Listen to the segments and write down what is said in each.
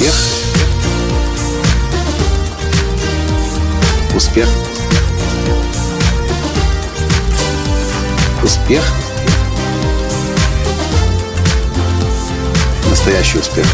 Успех. Успех. Успех. Настоящий успех.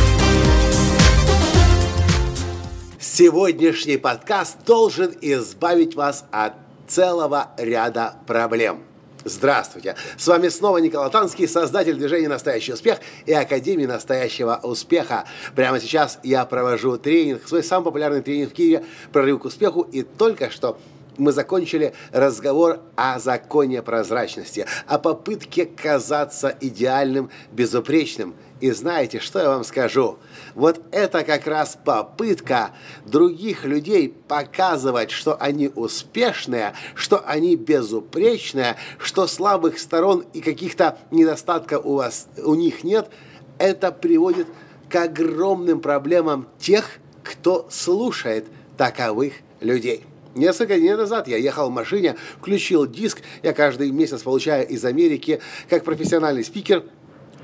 Сегодняшний подкаст должен избавить вас от целого ряда проблем. Здравствуйте! С вами снова Николай Танский, создатель движения «Настоящий успех» и Академии настоящего успеха. Прямо сейчас я провожу тренинг, свой самый популярный тренинг в Киеве «Прорыв к успеху» и только что мы закончили разговор о законе прозрачности, о попытке казаться идеальным, безупречным – и знаете, что я вам скажу? Вот это как раз попытка других людей показывать, что они успешные, что они безупречные, что слабых сторон и каких-то недостатков у вас у них нет, это приводит к огромным проблемам тех, кто слушает таковых людей. Несколько дней назад я ехал в машине, включил диск, я каждый месяц получаю из Америки, как профессиональный спикер,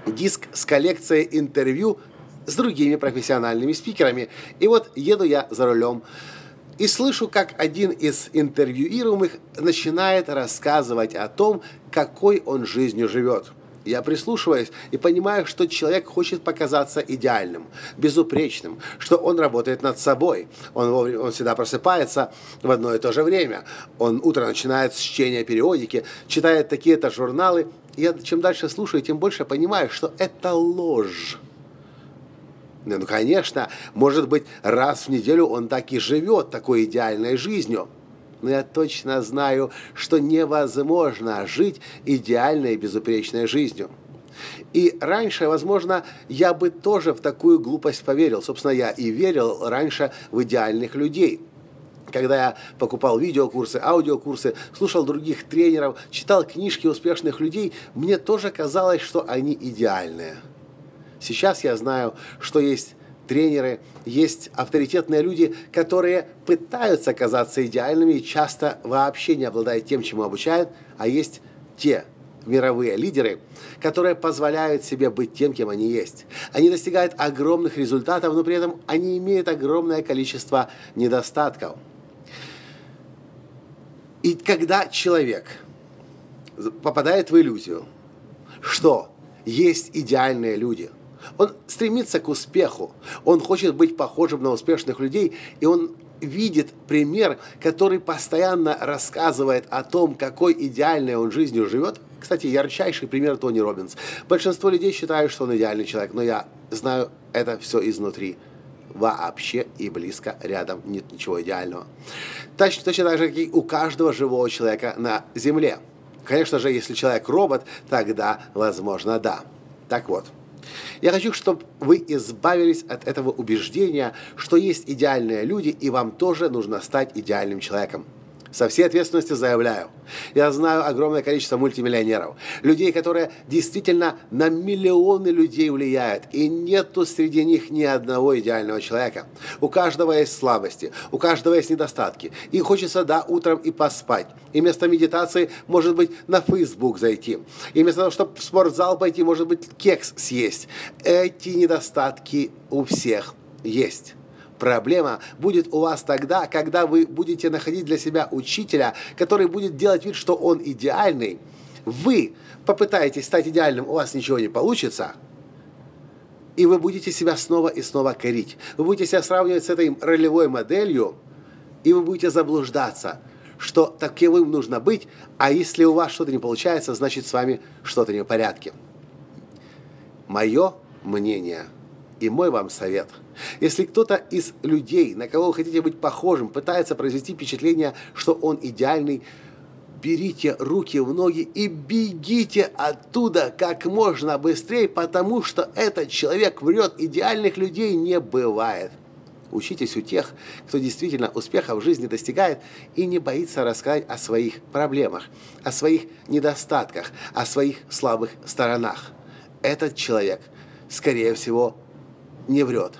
диск с коллекцией интервью с другими профессиональными спикерами. И вот еду я за рулем и слышу, как один из интервьюируемых начинает рассказывать о том, какой он жизнью живет. Я прислушиваюсь и понимаю, что человек хочет показаться идеальным, безупречным, что он работает над собой. Он, он всегда просыпается в одно и то же время. Он утро начинает с чтения периодики, читает такие-то журналы я чем дальше слушаю, тем больше понимаю, что это ложь. Ну, конечно, может быть, раз в неделю он так и живет такой идеальной жизнью. Но я точно знаю, что невозможно жить идеальной безупречной жизнью. И раньше, возможно, я бы тоже в такую глупость поверил. Собственно, я и верил раньше в идеальных людей – когда я покупал видеокурсы, аудиокурсы, слушал других тренеров, читал книжки успешных людей, мне тоже казалось, что они идеальные. Сейчас я знаю, что есть тренеры, есть авторитетные люди, которые пытаются казаться идеальными и часто вообще не обладают тем, чему обучают, а есть те мировые лидеры, которые позволяют себе быть тем, кем они есть. Они достигают огромных результатов, но при этом они имеют огромное количество недостатков – и когда человек попадает в иллюзию, что есть идеальные люди, он стремится к успеху, он хочет быть похожим на успешных людей, и он видит пример, который постоянно рассказывает о том, какой идеальной он жизнью живет. Кстати, ярчайший пример Тони Робинс. Большинство людей считают, что он идеальный человек, но я знаю это все изнутри вообще и близко рядом нет ничего идеального. Точно, точно так же, как и у каждого живого человека на Земле. Конечно же, если человек робот, тогда, возможно, да. Так вот, я хочу, чтобы вы избавились от этого убеждения, что есть идеальные люди, и вам тоже нужно стать идеальным человеком. Со всей ответственностью заявляю. Я знаю огромное количество мультимиллионеров. Людей, которые действительно на миллионы людей влияют. И нету среди них ни одного идеального человека. У каждого есть слабости, у каждого есть недостатки. И хочется, да, утром и поспать. И вместо медитации, может быть, на Facebook зайти. И вместо того, чтобы в спортзал пойти, может быть, кекс съесть. Эти недостатки у всех есть. Проблема будет у вас тогда, когда вы будете находить для себя учителя, который будет делать вид, что он идеальный. Вы попытаетесь стать идеальным, у вас ничего не получится. И вы будете себя снова и снова корить. Вы будете себя сравнивать с этой ролевой моделью, и вы будете заблуждаться, что таковым нужно быть, а если у вас что-то не получается, значит с вами что-то не в порядке. Мое мнение – и мой вам совет. Если кто-то из людей, на кого вы хотите быть похожим, пытается произвести впечатление, что он идеальный, берите руки в ноги и бегите оттуда как можно быстрее, потому что этот человек врет. Идеальных людей не бывает. Учитесь у тех, кто действительно успеха в жизни достигает и не боится рассказать о своих проблемах, о своих недостатках, о своих слабых сторонах. Этот человек, скорее всего, не врет.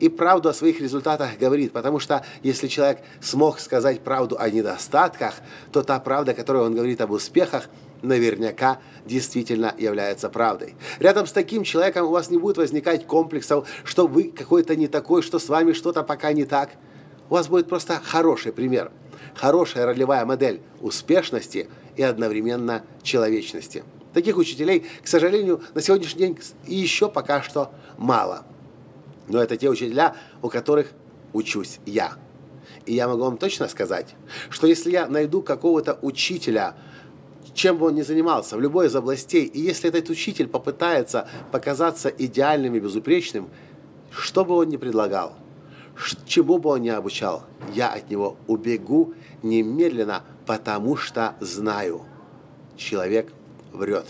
И правду о своих результатах говорит, потому что если человек смог сказать правду о недостатках, то та правда, которую он говорит об успехах, наверняка действительно является правдой. Рядом с таким человеком у вас не будет возникать комплексов, что вы какой-то не такой, что с вами что-то пока не так. У вас будет просто хороший пример, хорошая ролевая модель успешности и одновременно человечности. Таких учителей, к сожалению, на сегодняшний день еще пока что мало. Но это те учителя, у которых учусь я. И я могу вам точно сказать, что если я найду какого-то учителя, чем бы он ни занимался, в любой из областей, и если этот учитель попытается показаться идеальным и безупречным, что бы он ни предлагал, чему бы он ни обучал, я от него убегу немедленно, потому что знаю, человек врет.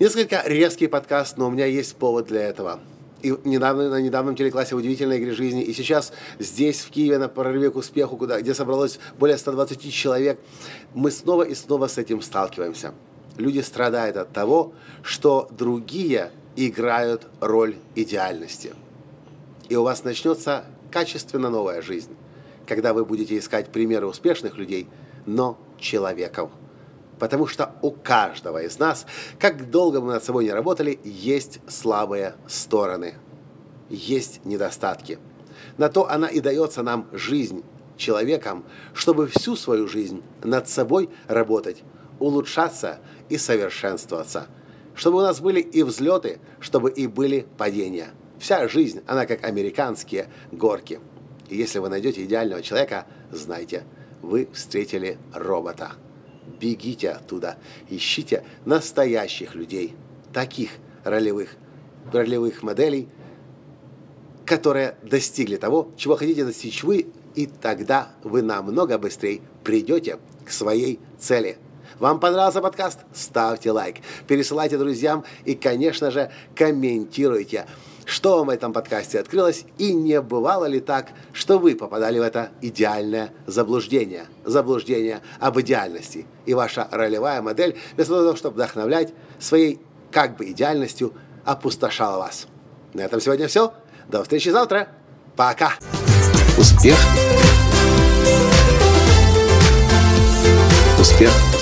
Несколько резкий подкаст, но у меня есть повод для этого – и недавно, на недавнем телеклассе «Удивительная игры жизни», и сейчас здесь, в Киеве, на прорыве к успеху, куда, где собралось более 120 человек, мы снова и снова с этим сталкиваемся. Люди страдают от того, что другие играют роль идеальности. И у вас начнется качественно новая жизнь, когда вы будете искать примеры успешных людей, но человеков – Потому что у каждого из нас, как долго мы над собой не работали, есть слабые стороны, есть недостатки. На то она и дается нам жизнь человеком, чтобы всю свою жизнь над собой работать, улучшаться и совершенствоваться. Чтобы у нас были и взлеты, чтобы и были падения. Вся жизнь, она как американские горки. И если вы найдете идеального человека, знайте, вы встретили робота бегите оттуда, ищите настоящих людей, таких ролевых, ролевых моделей, которые достигли того, чего хотите достичь вы, и тогда вы намного быстрее придете к своей цели. Вам понравился подкаст? Ставьте лайк, пересылайте друзьям и, конечно же, комментируйте что вам в этом подкасте открылось и не бывало ли так, что вы попадали в это идеальное заблуждение, заблуждение об идеальности. И ваша ролевая модель, вместо того, чтобы вдохновлять, своей как бы идеальностью опустошала вас. На этом сегодня все. До встречи завтра. Пока. Успех. Успех.